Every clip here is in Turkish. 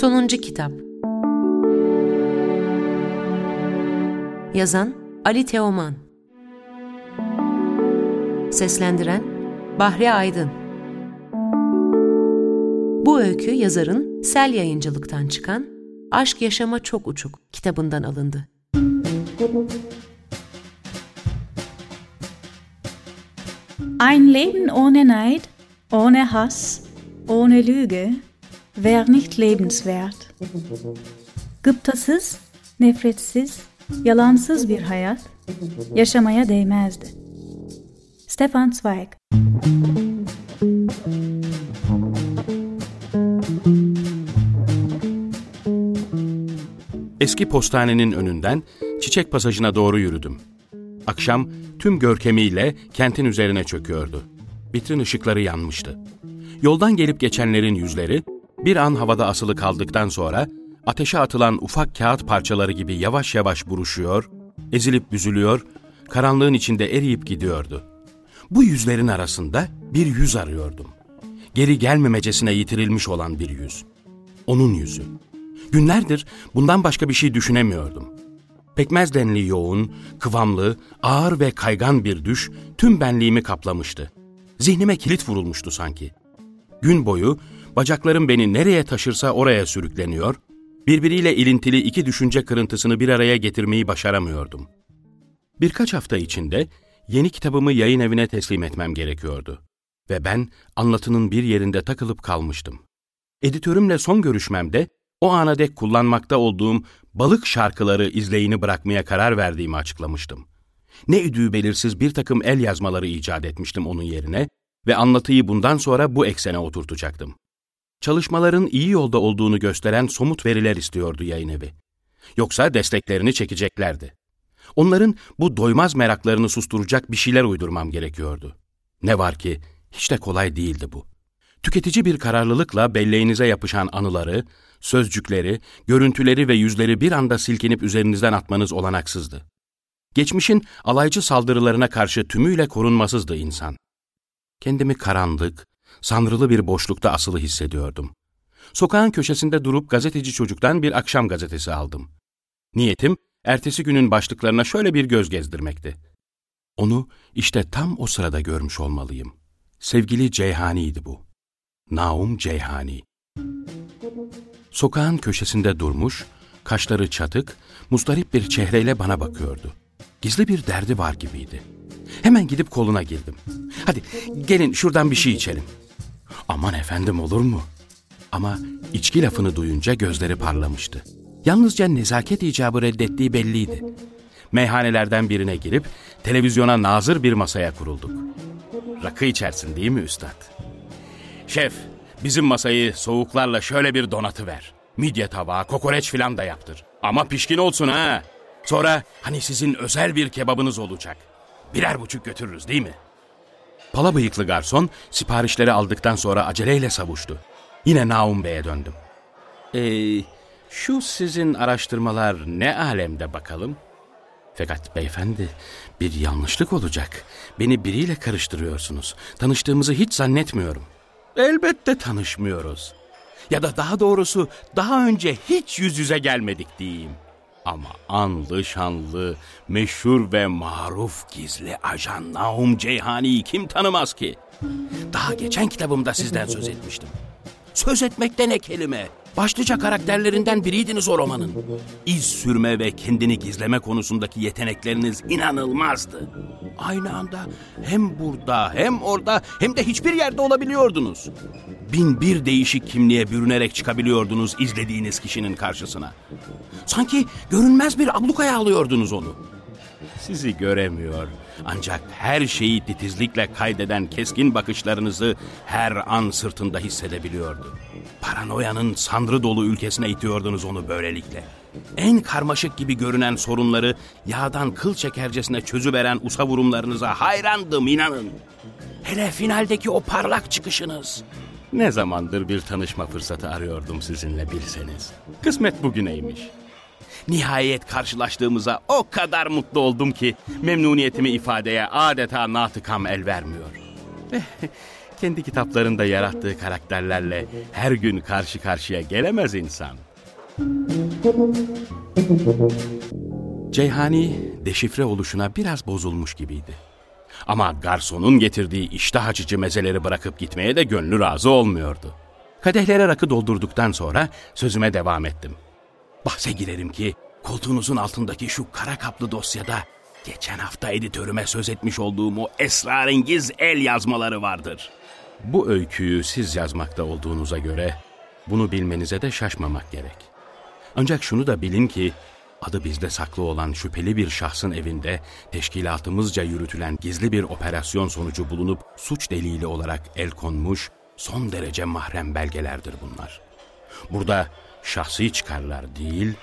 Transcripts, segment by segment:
Sonuncu Kitap. Yazan Ali Teoman. Seslendiren Bahri Aydın. Bu öykü yazarın Sel Yayıncılık'tan çıkan Aşk Yaşama Çok Uçuk kitabından alındı. Ein Leben ohne Neid, ohne Hass, ohne Lüge wäre nicht lebenswert. Gıptasız, nefretsiz, yalansız bir hayat yaşamaya değmezdi. Stefan Zweig Eski postanenin önünden çiçek pasajına doğru yürüdüm. Akşam tüm görkemiyle kentin üzerine çöküyordu. Vitrin ışıkları yanmıştı. Yoldan gelip geçenlerin yüzleri bir an havada asılı kaldıktan sonra ateşe atılan ufak kağıt parçaları gibi yavaş yavaş buruşuyor, ezilip büzülüyor, karanlığın içinde eriyip gidiyordu. Bu yüzlerin arasında bir yüz arıyordum. Geri gelmemecesine yitirilmiş olan bir yüz. Onun yüzü. Günlerdir bundan başka bir şey düşünemiyordum. Pekmez denli yoğun, kıvamlı, ağır ve kaygan bir düş tüm benliğimi kaplamıştı. Zihnime kilit vurulmuştu sanki. Gün boyu bacaklarım beni nereye taşırsa oraya sürükleniyor, birbiriyle ilintili iki düşünce kırıntısını bir araya getirmeyi başaramıyordum. Birkaç hafta içinde yeni kitabımı yayın evine teslim etmem gerekiyordu. Ve ben anlatının bir yerinde takılıp kalmıştım. Editörümle son görüşmemde o ana dek kullanmakta olduğum balık şarkıları izleyini bırakmaya karar verdiğimi açıklamıştım. Ne üdüğü belirsiz bir takım el yazmaları icat etmiştim onun yerine ve anlatıyı bundan sonra bu eksene oturtacaktım. Çalışmaların iyi yolda olduğunu gösteren somut veriler istiyordu yayın evi. Yoksa desteklerini çekeceklerdi. Onların bu doymaz meraklarını susturacak bir şeyler uydurmam gerekiyordu. Ne var ki hiç de kolay değildi bu. Tüketici bir kararlılıkla belleğinize yapışan anıları, sözcükleri, görüntüleri ve yüzleri bir anda silkinip üzerinizden atmanız olanaksızdı. Geçmişin alaycı saldırılarına karşı tümüyle korunmasızdı insan. Kendimi karanlık, sanrılı bir boşlukta asılı hissediyordum. Sokağın köşesinde durup gazeteci çocuktan bir akşam gazetesi aldım. Niyetim, ertesi günün başlıklarına şöyle bir göz gezdirmekti. Onu işte tam o sırada görmüş olmalıyım. Sevgili Ceyhani'ydi bu. Naum Ceyhani. Sokağın köşesinde durmuş, kaşları çatık, mustarip bir çehreyle bana bakıyordu. Gizli bir derdi var gibiydi. Hemen gidip koluna girdim. Hadi gelin şuradan bir şey içelim. Aman efendim olur mu? Ama içki lafını duyunca gözleri parlamıştı. Yalnızca nezaket icabı reddettiği belliydi. Meyhanelerden birine girip televizyona nazır bir masaya kurulduk. Rakı içersin değil mi üstad? Şef, bizim masayı soğuklarla şöyle bir donatı ver. Midye tabağı, kokoreç filan da yaptır. Ama pişkin olsun ha. Sonra hani sizin özel bir kebabınız olacak. Birer buçuk götürürüz değil mi? Pala bıyıklı garson siparişleri aldıktan sonra aceleyle savuştu. Yine Naum Bey'e döndüm. Ee, şu sizin araştırmalar ne alemde bakalım? Fakat beyefendi bir yanlışlık olacak. Beni biriyle karıştırıyorsunuz. Tanıştığımızı hiç zannetmiyorum. Elbette tanışmıyoruz. Ya da daha doğrusu daha önce hiç yüz yüze gelmedik diyeyim. Ama anlı şanlı, meşhur ve maruf gizli ajan Nahum Ceyhani'yi kim tanımaz ki? Daha geçen kitabımda sizden söz etmiştim. Söz etmekte ne kelime? Başlıca karakterlerinden biriydiniz o romanın. İz sürme ve kendini gizleme konusundaki yetenekleriniz inanılmazdı. Aynı anda hem burada hem orada hem de hiçbir yerde olabiliyordunuz. Bin bir değişik kimliğe bürünerek çıkabiliyordunuz izlediğiniz kişinin karşısına. Sanki görünmez bir ablukaya alıyordunuz onu. Sizi göremiyor ancak her şeyi titizlikle kaydeden keskin bakışlarınızı her an sırtında hissedebiliyordu. Paranoyanın sanrı dolu ülkesine itiyordunuz onu böylelikle. En karmaşık gibi görünen sorunları yağdan kıl çekercesine çözüveren usavurumlarınıza hayrandım inanın. Hele finaldeki o parlak çıkışınız. Ne zamandır bir tanışma fırsatı arıyordum sizinle bilseniz. Kısmet bugüneymiş. Nihayet karşılaştığımıza o kadar mutlu oldum ki memnuniyetimi ifadeye adeta natıkam el vermiyor. Kendi kitaplarında yarattığı karakterlerle her gün karşı karşıya gelemez insan. Ceyhani deşifre oluşuna biraz bozulmuş gibiydi. Ama garsonun getirdiği iştah açıcı mezeleri bırakıp gitmeye de gönlü razı olmuyordu. Kadehlere rakı doldurduktan sonra sözüme devam ettim. Bahse girerim ki koltuğunuzun altındaki şu kara kaplı dosyada geçen hafta editörüme söz etmiş olduğum o esrarengiz el yazmaları vardır. Bu öyküyü siz yazmakta olduğunuza göre bunu bilmenize de şaşmamak gerek. Ancak şunu da bilin ki adı bizde saklı olan şüpheli bir şahsın evinde teşkilatımızca yürütülen gizli bir operasyon sonucu bulunup suç delili olarak el konmuş son derece mahrem belgelerdir bunlar. Burada şahsi çıkarlar değil,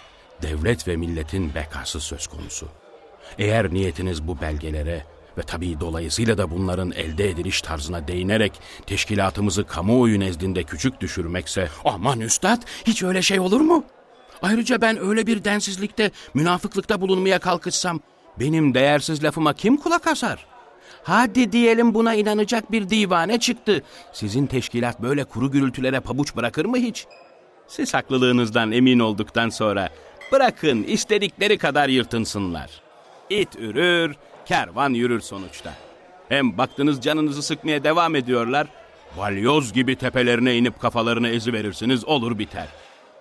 devlet ve milletin bekası söz konusu. Eğer niyetiniz bu belgelere ve tabii dolayısıyla da bunların elde ediliş tarzına değinerek teşkilatımızı kamuoyu nezdinde küçük düşürmekse aman üstad hiç öyle şey olur mu? Ayrıca ben öyle bir densizlikte, münafıklıkta bulunmaya kalkışsam benim değersiz lafıma kim kulak asar? Hadi diyelim buna inanacak bir divane çıktı. Sizin teşkilat böyle kuru gürültülere pabuç bırakır mı hiç? Siz haklılığınızdan emin olduktan sonra bırakın istedikleri kadar yırtınsınlar. İt ürür, kervan yürür sonuçta. Hem baktınız canınızı sıkmaya devam ediyorlar. Balyoz gibi tepelerine inip kafalarını eziverirsiniz olur biter.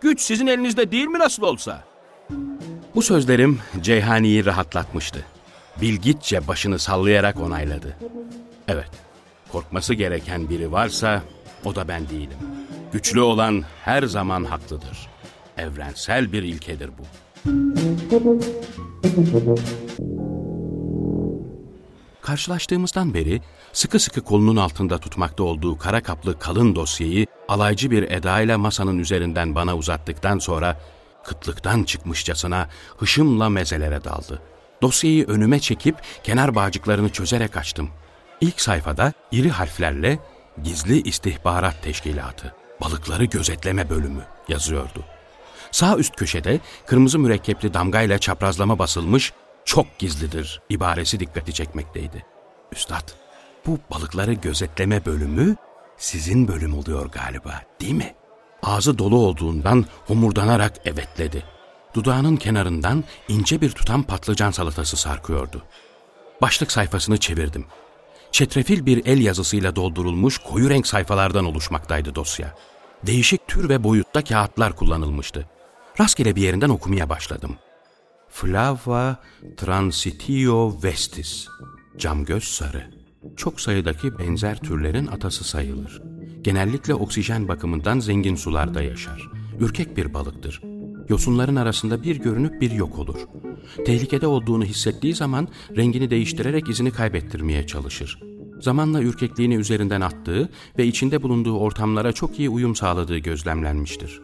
Güç sizin elinizde değil mi nasıl olsa? Bu sözlerim Ceyhani'yi rahatlatmıştı. Bilgitçe başını sallayarak onayladı. Evet, korkması gereken biri varsa o da ben değilim. Güçlü olan her zaman haklıdır. Evrensel bir ilkedir bu. Karşılaştığımızdan beri sıkı sıkı kolunun altında tutmakta olduğu kara kaplı kalın dosyayı alaycı bir edayla masanın üzerinden bana uzattıktan sonra kıtlıktan çıkmışçasına hışımla mezelere daldı. Dosyayı önüme çekip kenar bağcıklarını çözerek açtım. İlk sayfada iri harflerle Gizli İstihbarat Teşkilatı, Balıkları Gözetleme Bölümü yazıyordu. Sağ üst köşede kırmızı mürekkepli damgayla çaprazlama basılmış çok gizlidir ibaresi dikkati çekmekteydi. Üstad, bu balıkları gözetleme bölümü sizin bölüm oluyor galiba değil mi? Ağzı dolu olduğundan homurdanarak evetledi. Dudağının kenarından ince bir tutam patlıcan salatası sarkıyordu. Başlık sayfasını çevirdim. Çetrefil bir el yazısıyla doldurulmuş koyu renk sayfalardan oluşmaktaydı dosya. Değişik tür ve boyutta kağıtlar kullanılmıştı. Rastgele bir yerinden okumaya başladım. Flava transitio vestis, cam göz sarı. Çok sayıdaki benzer türlerin atası sayılır. Genellikle oksijen bakımından zengin sularda yaşar. Ürkek bir balıktır. Yosunların arasında bir görünüp bir yok olur. Tehlikede olduğunu hissettiği zaman rengini değiştirerek izini kaybettirmeye çalışır. Zamanla ürkekliğini üzerinden attığı ve içinde bulunduğu ortamlara çok iyi uyum sağladığı gözlemlenmiştir.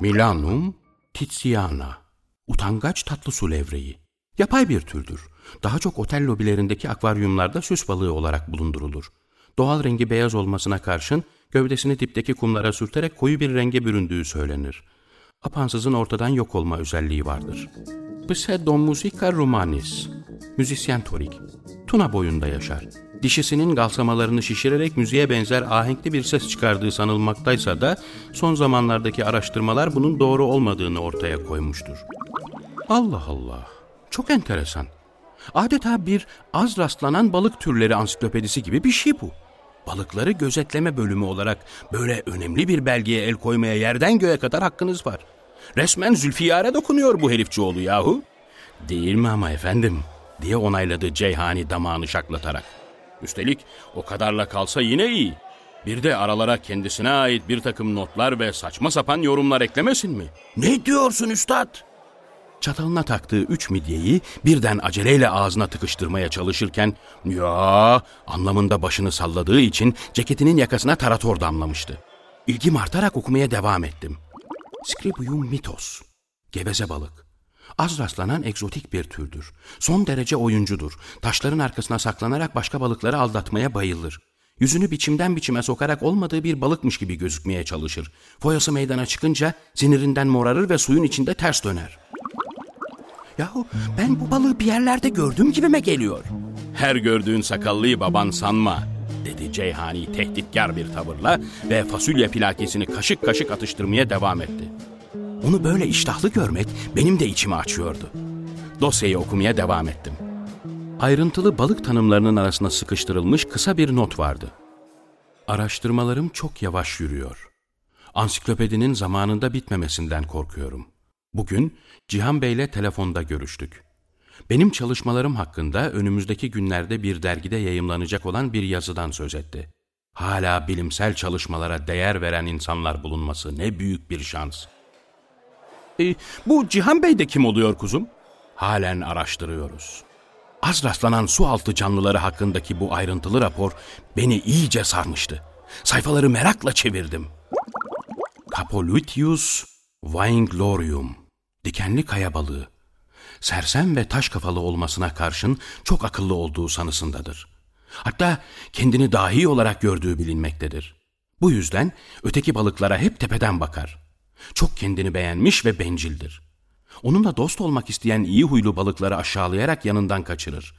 Milanum tiziana, utangaç tatlı su levreği. Yapay bir türdür. Daha çok otel lobilerindeki akvaryumlarda süs balığı olarak bulundurulur. Doğal rengi beyaz olmasına karşın gövdesini dipteki kumlara sürterek koyu bir renge büründüğü söylenir. Apansızın ortadan yok olma özelliği vardır. Pseudomusica romanis, müzisyen torik. Tuna boyunda yaşar. Dişisinin galsamalarını şişirerek müziğe benzer ahenkli bir ses çıkardığı sanılmaktaysa da son zamanlardaki araştırmalar bunun doğru olmadığını ortaya koymuştur. Allah Allah, çok enteresan. Adeta bir az rastlanan balık türleri ansiklopedisi gibi bir şey bu. Balıkları gözetleme bölümü olarak böyle önemli bir belgeye el koymaya yerden göğe kadar hakkınız var. Resmen Zülfiyar'a dokunuyor bu herifçioğlu yahu. Değil mi ama efendim? diye onayladı Ceyhani damağını şaklatarak. Üstelik o kadarla kalsa yine iyi. Bir de aralara kendisine ait bir takım notlar ve saçma sapan yorumlar eklemesin mi? Ne diyorsun üstad? Çatalına taktığı üç midyeyi birden aceleyle ağzına tıkıştırmaya çalışırken ya anlamında başını salladığı için ceketinin yakasına tarator damlamıştı. İlgim artarak okumaya devam ettim. Scribium mitos, geveze balık. Az rastlanan egzotik bir türdür. Son derece oyuncudur. Taşların arkasına saklanarak başka balıkları aldatmaya bayılır. Yüzünü biçimden biçime sokarak olmadığı bir balıkmış gibi gözükmeye çalışır. Foyası meydana çıkınca sinirinden morarır ve suyun içinde ters döner. Yahu ben bu balığı bir yerlerde gördüğüm gibime geliyor. Her gördüğün sakallıyı baban sanma. dedi Ceyhani tehditkar bir tavırla ve fasulye plakesini kaşık kaşık atıştırmaya devam etti. Onu böyle iştahlı görmek benim de içimi açıyordu. Dosyayı okumaya devam ettim. Ayrıntılı balık tanımlarının arasına sıkıştırılmış kısa bir not vardı. Araştırmalarım çok yavaş yürüyor. Ansiklopedinin zamanında bitmemesinden korkuyorum. Bugün Cihan Bey'le telefonda görüştük. Benim çalışmalarım hakkında önümüzdeki günlerde bir dergide yayımlanacak olan bir yazıdan söz etti. Hala bilimsel çalışmalara değer veren insanlar bulunması ne büyük bir şans. E, bu Cihan Bey de kim oluyor kuzum? Halen araştırıyoruz. Az rastlanan su altı canlıları hakkındaki bu ayrıntılı rapor beni iyice sarmıştı. Sayfaları merakla çevirdim. Capoluitius vainglorium, dikenli kaya balığı. Sersem ve taş kafalı olmasına karşın çok akıllı olduğu sanısındadır. Hatta kendini dahi olarak gördüğü bilinmektedir. Bu yüzden öteki balıklara hep tepeden bakar. Çok kendini beğenmiş ve bencildir. Onunla dost olmak isteyen iyi huylu balıkları aşağılayarak yanından kaçırır.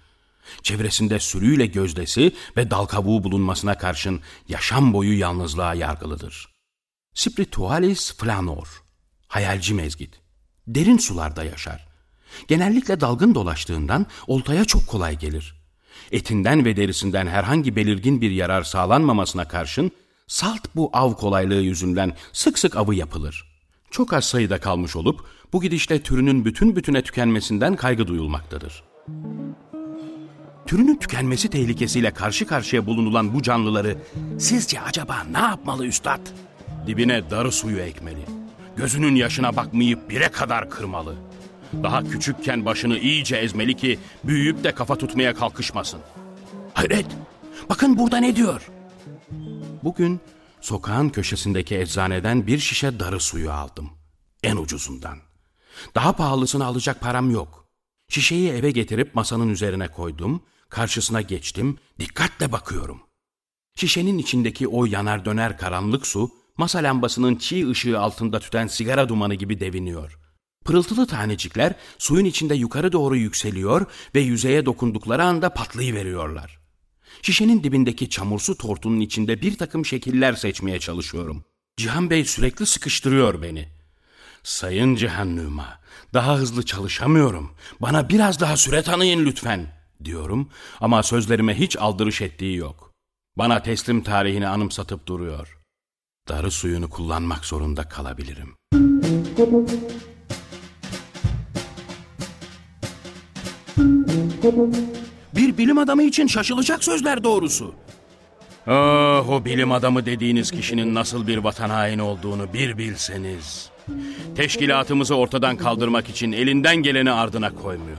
Çevresinde sürüyle gözdesi ve dal kabuğu bulunmasına karşın yaşam boyu yalnızlığa yargılıdır. Spiritualis flanor, hayalci mezgit. Derin sularda yaşar. Genellikle dalgın dolaştığından oltaya çok kolay gelir. Etinden ve derisinden herhangi belirgin bir yarar sağlanmamasına karşın salt bu av kolaylığı yüzünden sık sık avı yapılır. Çok az sayıda kalmış olup bu gidişle türünün bütün bütüne tükenmesinden kaygı duyulmaktadır. Türünün tükenmesi tehlikesiyle karşı karşıya bulunulan bu canlıları sizce acaba ne yapmalı üstad? Dibine darı suyu ekmeli. Gözünün yaşına bakmayıp bire kadar kırmalı. Daha küçükken başını iyice ezmeli ki büyüyüp de kafa tutmaya kalkışmasın. Hayret! Bakın burada ne diyor? Bugün sokağın köşesindeki eczaneden bir şişe darı suyu aldım. En ucuzundan. Daha pahalısını alacak param yok. Şişeyi eve getirip masanın üzerine koydum, karşısına geçtim, dikkatle bakıyorum. Şişenin içindeki o yanar döner karanlık su, masa lambasının çiğ ışığı altında tüten sigara dumanı gibi deviniyor. Pırıltılı tanecikler suyun içinde yukarı doğru yükseliyor ve yüzeye dokundukları anda patlayıveriyorlar. Şişenin dibindeki çamursu tortunun içinde bir takım şekiller seçmeye çalışıyorum. Cihan Bey sürekli sıkıştırıyor beni. Sayın Cihan Numa, daha hızlı çalışamıyorum. Bana biraz daha süre tanıyın lütfen, diyorum ama sözlerime hiç aldırış ettiği yok. Bana teslim tarihini anımsatıp duruyor. Darı suyunu kullanmak zorunda kalabilirim. Bir bilim adamı için şaşılacak sözler doğrusu. Ah o bilim adamı dediğiniz kişinin nasıl bir vatan haini olduğunu bir bilseniz. Teşkilatımızı ortadan kaldırmak için elinden geleni ardına koymuyor.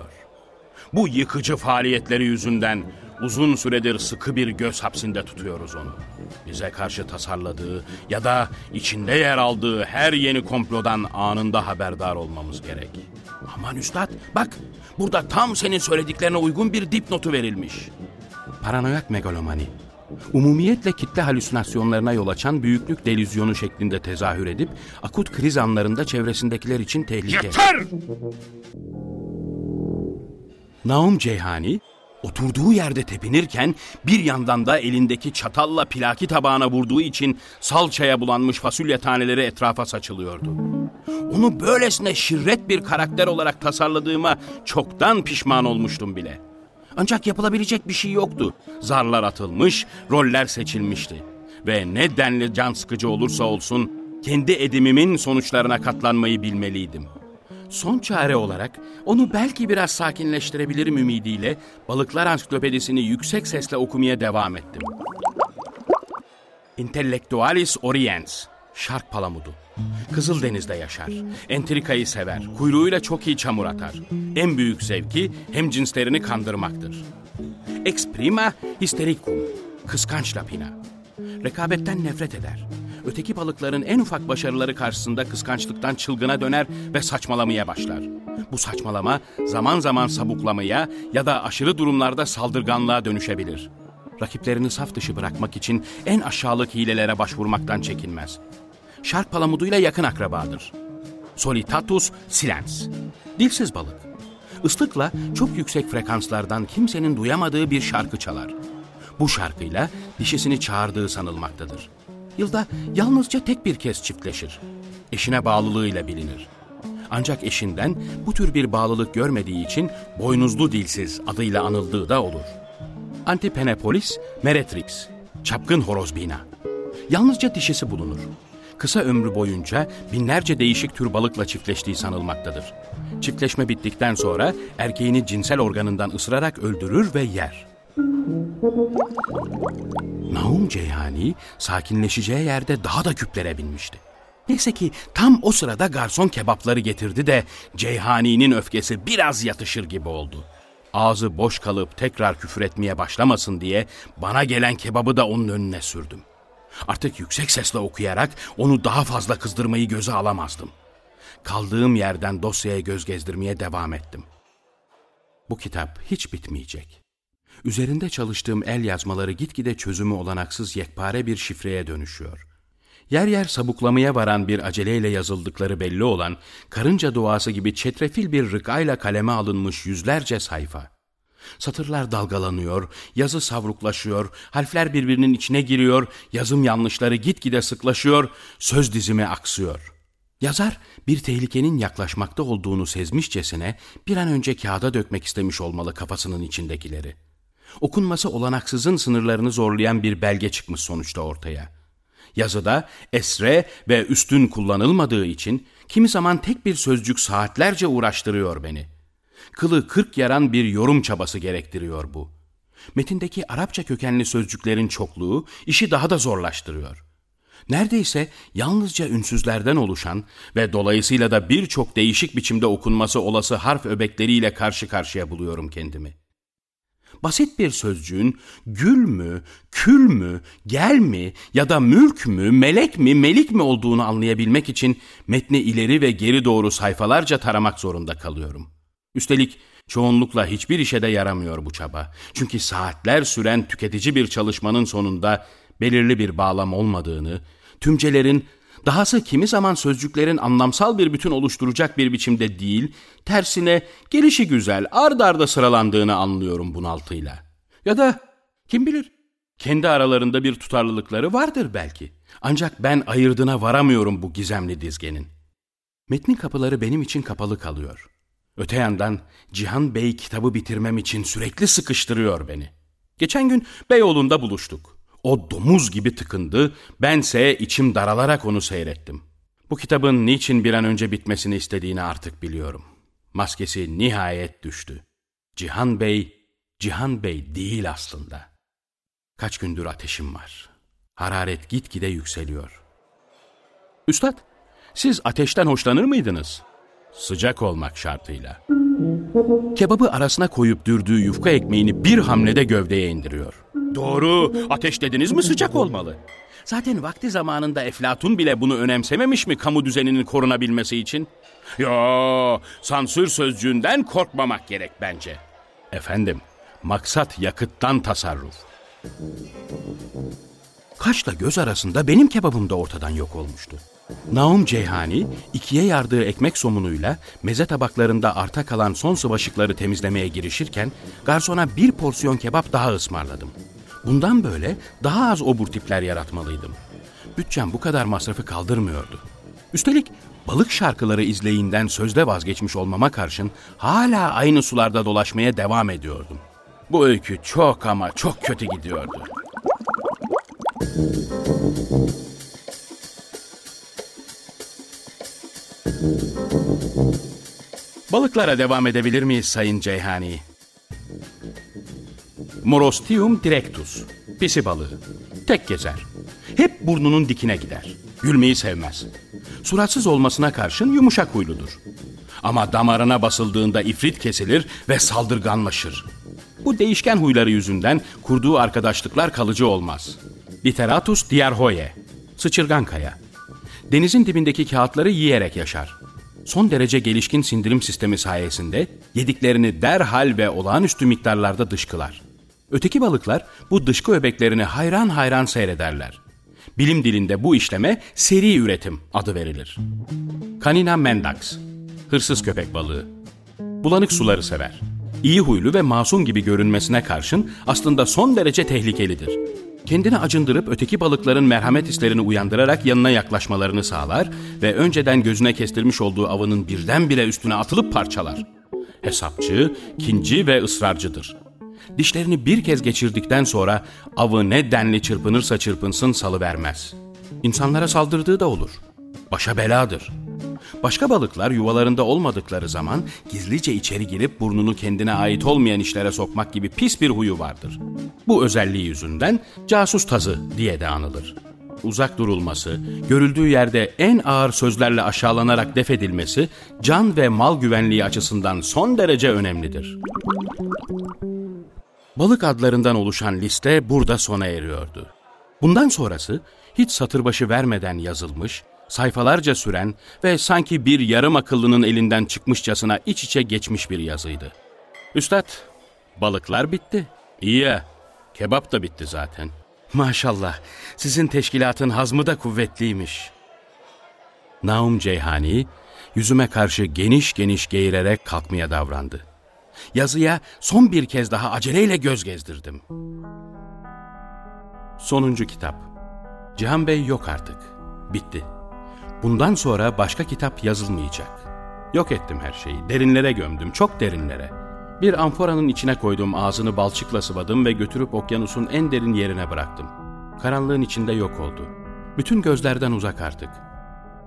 Bu yıkıcı faaliyetleri yüzünden uzun süredir sıkı bir göz hapsinde tutuyoruz onu. Bize karşı tasarladığı ya da içinde yer aldığı her yeni komplodan anında haberdar olmamız gerek. Aman üstad bak burada tam senin söylediklerine uygun bir dipnotu verilmiş. Paranoyak megalomani. Umumiyetle kitle halüsinasyonlarına yol açan büyüklük delüzyonu şeklinde tezahür edip akut kriz anlarında çevresindekiler için tehlike. Yeter! Naum Ceyhani oturduğu yerde tepinirken bir yandan da elindeki çatalla plaki tabağına vurduğu için salçaya bulanmış fasulye taneleri etrafa saçılıyordu. Onu böylesine şirret bir karakter olarak tasarladığıma çoktan pişman olmuştum bile. Ancak yapılabilecek bir şey yoktu. Zarlar atılmış, roller seçilmişti. Ve ne denli can sıkıcı olursa olsun kendi edimimin sonuçlarına katlanmayı bilmeliydim. Son çare olarak onu belki biraz sakinleştirebilirim ümidiyle Balıklar Ansiklopedisini yüksek sesle okumaya devam ettim. Intellectualis Oriens, Şark Palamudu. Kızıldeniz'de yaşar. Entrikayı sever. Kuyruğuyla çok iyi çamur atar. En büyük zevki hem cinslerini kandırmaktır. Ex prima hystericum. Kıskanç lapina. Rekabetten nefret eder. Öteki balıkların en ufak başarıları karşısında kıskançlıktan çılgına döner ve saçmalamaya başlar. Bu saçmalama zaman zaman sabuklamaya ya da aşırı durumlarda saldırganlığa dönüşebilir. Rakiplerini saf dışı bırakmak için en aşağılık hilelere başvurmaktan çekinmez. Şark palamuduyla yakın akrabadır. Solitatus silens. Dilsiz balık. Islıkla çok yüksek frekanslardan kimsenin duyamadığı bir şarkı çalar. bu şarkıyla dişisini çağırdığı sanılmaktadır. Yılda yalnızca tek bir kez çiftleşir. Eşine bağlılığıyla bilinir. Ancak eşinden bu tür bir bağlılık görmediği için boynuzlu dilsiz adıyla anıldığı da olur. Antipenepolis, Meretrix, çapkın horozbina. Yalnızca dişisi bulunur. Kısa ömrü boyunca binlerce değişik tür balıkla çiftleştiği sanılmaktadır. Çiftleşme bittikten sonra erkeğini cinsel organından ısırarak öldürür ve yer. Naum Ceyhani sakinleşeceği yerde daha da küplere binmişti. Neyse ki tam o sırada garson kebapları getirdi de Ceyhani'nin öfkesi biraz yatışır gibi oldu. Ağzı boş kalıp tekrar küfür etmeye başlamasın diye bana gelen kebabı da onun önüne sürdüm. Artık yüksek sesle okuyarak onu daha fazla kızdırmayı göze alamazdım. Kaldığım yerden dosyaya göz gezdirmeye devam ettim. Bu kitap hiç bitmeyecek. Üzerinde çalıştığım el yazmaları gitgide çözümü olanaksız yekpare bir şifreye dönüşüyor. Yer yer sabuklamaya varan bir aceleyle yazıldıkları belli olan, karınca duası gibi çetrefil bir rıkayla kaleme alınmış yüzlerce sayfa. Satırlar dalgalanıyor, yazı savruklaşıyor, harfler birbirinin içine giriyor, yazım yanlışları gitgide sıklaşıyor, söz dizimi aksıyor. Yazar bir tehlikenin yaklaşmakta olduğunu sezmişçesine bir an önce kağıda dökmek istemiş olmalı kafasının içindekileri. Okunması olanaksızın sınırlarını zorlayan bir belge çıkmış sonuçta ortaya. Yazıda esre ve üstün kullanılmadığı için kimi zaman tek bir sözcük saatlerce uğraştırıyor beni. Kılı kırk yaran bir yorum çabası gerektiriyor bu. Metindeki Arapça kökenli sözcüklerin çokluğu işi daha da zorlaştırıyor. Neredeyse yalnızca ünsüzlerden oluşan ve dolayısıyla da birçok değişik biçimde okunması olası harf öbekleriyle karşı karşıya buluyorum kendimi. Basit bir sözcüğün gül mü, kül mü, gel mi ya da mülk mü, melek mi, melik mi olduğunu anlayabilmek için metni ileri ve geri doğru sayfalarca taramak zorunda kalıyorum. Üstelik çoğunlukla hiçbir işe de yaramıyor bu çaba. Çünkü saatler süren tüketici bir çalışmanın sonunda belirli bir bağlam olmadığını, tümcelerin Dahası kimi zaman sözcüklerin anlamsal bir bütün oluşturacak bir biçimde değil, tersine gelişi güzel ard arda sıralandığını anlıyorum bunaltıyla. Ya da kim bilir kendi aralarında bir tutarlılıkları vardır belki. Ancak ben ayırdına varamıyorum bu gizemli dizgenin. Metnin kapıları benim için kapalı kalıyor. Öte yandan Cihan Bey kitabı bitirmem için sürekli sıkıştırıyor beni. Geçen gün Beyoğlu'nda buluştuk. O domuz gibi tıkındı, bense içim daralarak onu seyrettim. Bu kitabın niçin bir an önce bitmesini istediğini artık biliyorum. Maskesi nihayet düştü. Cihan Bey, Cihan Bey değil aslında. Kaç gündür ateşim var. Hararet gitgide yükseliyor. Üstad, siz ateşten hoşlanır mıydınız? Sıcak olmak şartıyla. Kebabı arasına koyup dürdüğü yufka ekmeğini bir hamlede gövdeye indiriyor. Doğru, ateş dediniz mi sıcak olmalı. Zaten vakti zamanında Eflatun bile bunu önemsememiş mi kamu düzeninin korunabilmesi için? Yo, sansür sözcüğünden korkmamak gerek bence. Efendim, maksat yakıttan tasarruf. Kaşla göz arasında benim kebabım da ortadan yok olmuştu. Naum Ceyhani ikiye yardığı ekmek somunuyla meze tabaklarında arta kalan son sıvaşıkları temizlemeye girişirken garsona bir porsiyon kebap daha ısmarladım. Bundan böyle daha az obur tipler yaratmalıydım. Bütçem bu kadar masrafı kaldırmıyordu. Üstelik balık şarkıları izleyinden sözde vazgeçmiş olmama karşın hala aynı sularda dolaşmaya devam ediyordum. Bu öykü çok ama çok kötü gidiyordu. Balıklara devam edebilir miyiz Sayın Ceyhani? Morostium directus, pisi balığı. Tek gezer. Hep burnunun dikine gider. Gülmeyi sevmez. Suratsız olmasına karşın yumuşak huyludur. Ama damarına basıldığında ifrit kesilir ve saldırganlaşır. Bu değişken huyları yüzünden kurduğu arkadaşlıklar kalıcı olmaz. Literatus diarhoye, sıçırgan kaya. Denizin dibindeki kağıtları yiyerek yaşar son derece gelişkin sindirim sistemi sayesinde yediklerini derhal ve olağanüstü miktarlarda dışkılar. Öteki balıklar bu dışkı öbeklerini hayran hayran seyrederler. Bilim dilinde bu işleme seri üretim adı verilir. Canina mendax, hırsız köpek balığı. Bulanık suları sever. İyi huylu ve masum gibi görünmesine karşın aslında son derece tehlikelidir. Kendini acındırıp öteki balıkların merhamet hislerini uyandırarak yanına yaklaşmalarını sağlar ve önceden gözüne kestirmiş olduğu avının birdenbire üstüne atılıp parçalar. Hesapçı, kinci ve ısrarcıdır. Dişlerini bir kez geçirdikten sonra avı ne denli çırpınırsa çırpınsın salıvermez. İnsanlara saldırdığı da olur. Başa beladır. Başka balıklar yuvalarında olmadıkları zaman gizlice içeri girip burnunu kendine ait olmayan işlere sokmak gibi pis bir huyu vardır. Bu özelliği yüzünden casus tazı diye de anılır. Uzak durulması, görüldüğü yerde en ağır sözlerle aşağılanarak def edilmesi can ve mal güvenliği açısından son derece önemlidir. Balık adlarından oluşan liste burada sona eriyordu. Bundan sonrası hiç satırbaşı vermeden yazılmış, sayfalarca süren ve sanki bir yarım akıllının elinden çıkmışçasına iç içe geçmiş bir yazıydı. Üstad, balıklar bitti. İyi ya, kebap da bitti zaten. Maşallah, sizin teşkilatın hazmı da kuvvetliymiş. Naum Ceyhani, yüzüme karşı geniş geniş geğirerek kalkmaya davrandı. Yazıya son bir kez daha aceleyle göz gezdirdim. Sonuncu kitap. Cihan Bey yok artık. Bitti. Bundan sonra başka kitap yazılmayacak. Yok ettim her şeyi, derinlere gömdüm, çok derinlere. Bir amforanın içine koydum, ağzını balçıkla sıvadım ve götürüp okyanusun en derin yerine bıraktım. Karanlığın içinde yok oldu. Bütün gözlerden uzak artık.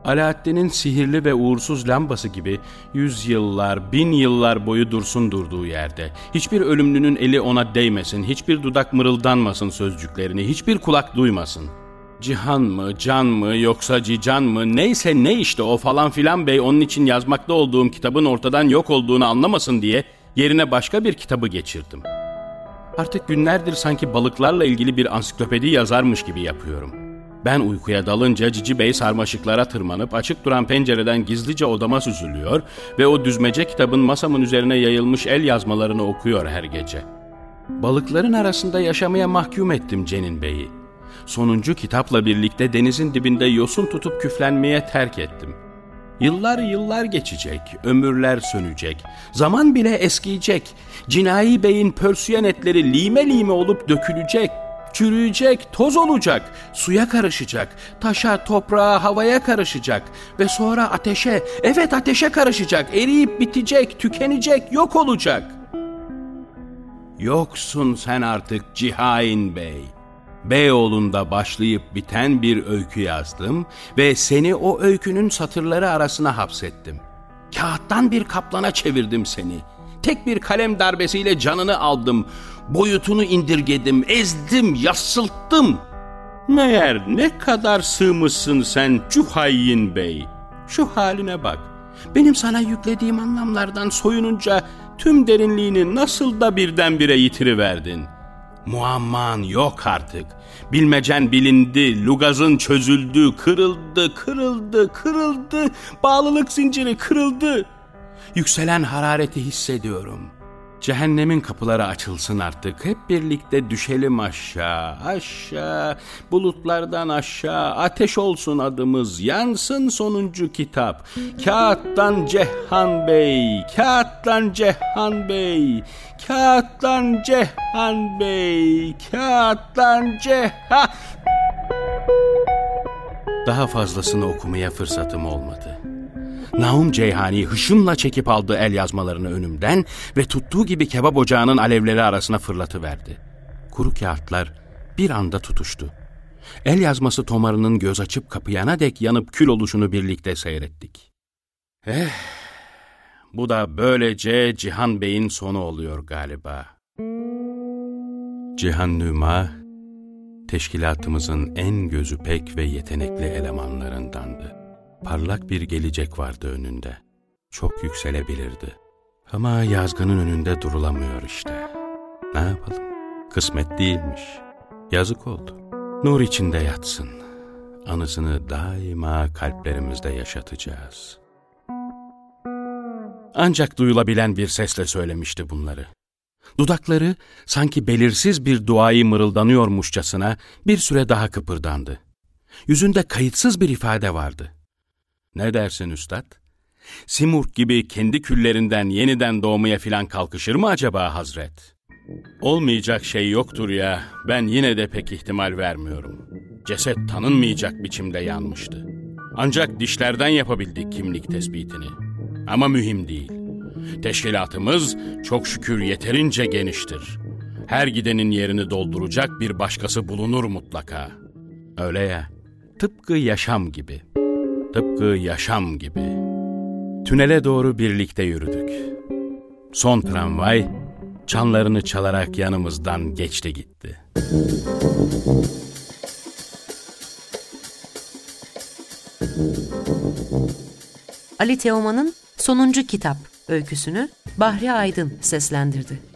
Alaaddin'in sihirli ve uğursuz lambası gibi yüz yıllar, bin yıllar boyu dursun durduğu yerde. Hiçbir ölümlünün eli ona değmesin, hiçbir dudak mırıldanmasın sözcüklerini, hiçbir kulak duymasın.'' Cihan mı, Can mı yoksa Cican mı neyse ne işte o falan filan bey onun için yazmakta olduğum kitabın ortadan yok olduğunu anlamasın diye yerine başka bir kitabı geçirdim. Artık günlerdir sanki balıklarla ilgili bir ansiklopedi yazarmış gibi yapıyorum. Ben uykuya dalınca Cici Bey sarmaşıklara tırmanıp açık duran pencereden gizlice odama süzülüyor ve o düzmece kitabın masamın üzerine yayılmış el yazmalarını okuyor her gece. Balıkların arasında yaşamaya mahkum ettim Cenin Bey'i sonuncu kitapla birlikte denizin dibinde yosun tutup küflenmeye terk ettim. Yıllar yıllar geçecek, ömürler sönecek, zaman bile eskiyecek, cinayi beyin pörsüyen etleri lime lime olup dökülecek, çürüyecek, toz olacak, suya karışacak, taşa, toprağa, havaya karışacak ve sonra ateşe, evet ateşe karışacak, eriyip bitecek, tükenecek, yok olacak. Yoksun sen artık Cihain Bey.'' Beyoğlu'nda başlayıp biten bir öykü yazdım ve seni o öykünün satırları arasına hapsettim. Kağıttan bir kaplana çevirdim seni. Tek bir kalem darbesiyle canını aldım. Boyutunu indirgedim, ezdim, yassılttım. Meğer ne kadar sığmışsın sen Cuhayyin Bey. Şu haline bak. Benim sana yüklediğim anlamlardan soyununca tüm derinliğini nasıl da birdenbire yitiriverdin.'' Muamman yok artık. Bilmecen bilindi, lugazın çözüldü, kırıldı, kırıldı, kırıldı. Bağlılık zinciri kırıldı. Yükselen harareti hissediyorum.'' Cehennemin kapıları açılsın artık. Hep birlikte düşelim aşağı, aşağı, bulutlardan aşağı. Ateş olsun adımız, yansın sonuncu kitap. Kağıttan Cehhan Bey, kağıttan Cehhan Bey, kağıttan Cehhan Bey, kağıttan Cehhan... Daha fazlasını okumaya fırsatım olmadı. Naum Ceyhani hışımla çekip aldı el yazmalarını önümden ve tuttuğu gibi kebap ocağının alevleri arasına fırlatıverdi. Kuru kağıtlar bir anda tutuştu. El yazması tomarının göz açıp kapayana dek yanıp kül oluşunu birlikte seyrettik. Eh, bu da böylece Cihan Bey'in sonu oluyor galiba. Cihan Nüma, teşkilatımızın en gözü pek ve yetenekli elemanlarındandı. Parlak bir gelecek vardı önünde. Çok yükselebilirdi. Ama yazgının önünde durulamıyor işte. Ne yapalım? Kısmet değilmiş. Yazık oldu. Nur içinde yatsın. Anısını daima kalplerimizde yaşatacağız. Ancak duyulabilen bir sesle söylemişti bunları. Dudakları sanki belirsiz bir duayı mırıldanıyormuşçasına bir süre daha kıpırdandı. Yüzünde kayıtsız bir ifade vardı. Ne dersin üstad? Simurg gibi kendi küllerinden yeniden doğmaya filan kalkışır mı acaba Hazret? Olmayacak şey yoktur ya, ben yine de pek ihtimal vermiyorum. Ceset tanınmayacak biçimde yanmıştı. Ancak dişlerden yapabildik kimlik tespitini. Ama mühim değil. Teşkilatımız çok şükür yeterince geniştir. Her gidenin yerini dolduracak bir başkası bulunur mutlaka. Öyle ya, tıpkı yaşam gibi. Tıpkı yaşam gibi. Tünele doğru birlikte yürüdük. Son tramvay çanlarını çalarak yanımızdan geçti gitti. Ali Teoman'ın sonuncu kitap öyküsünü Bahri Aydın seslendirdi.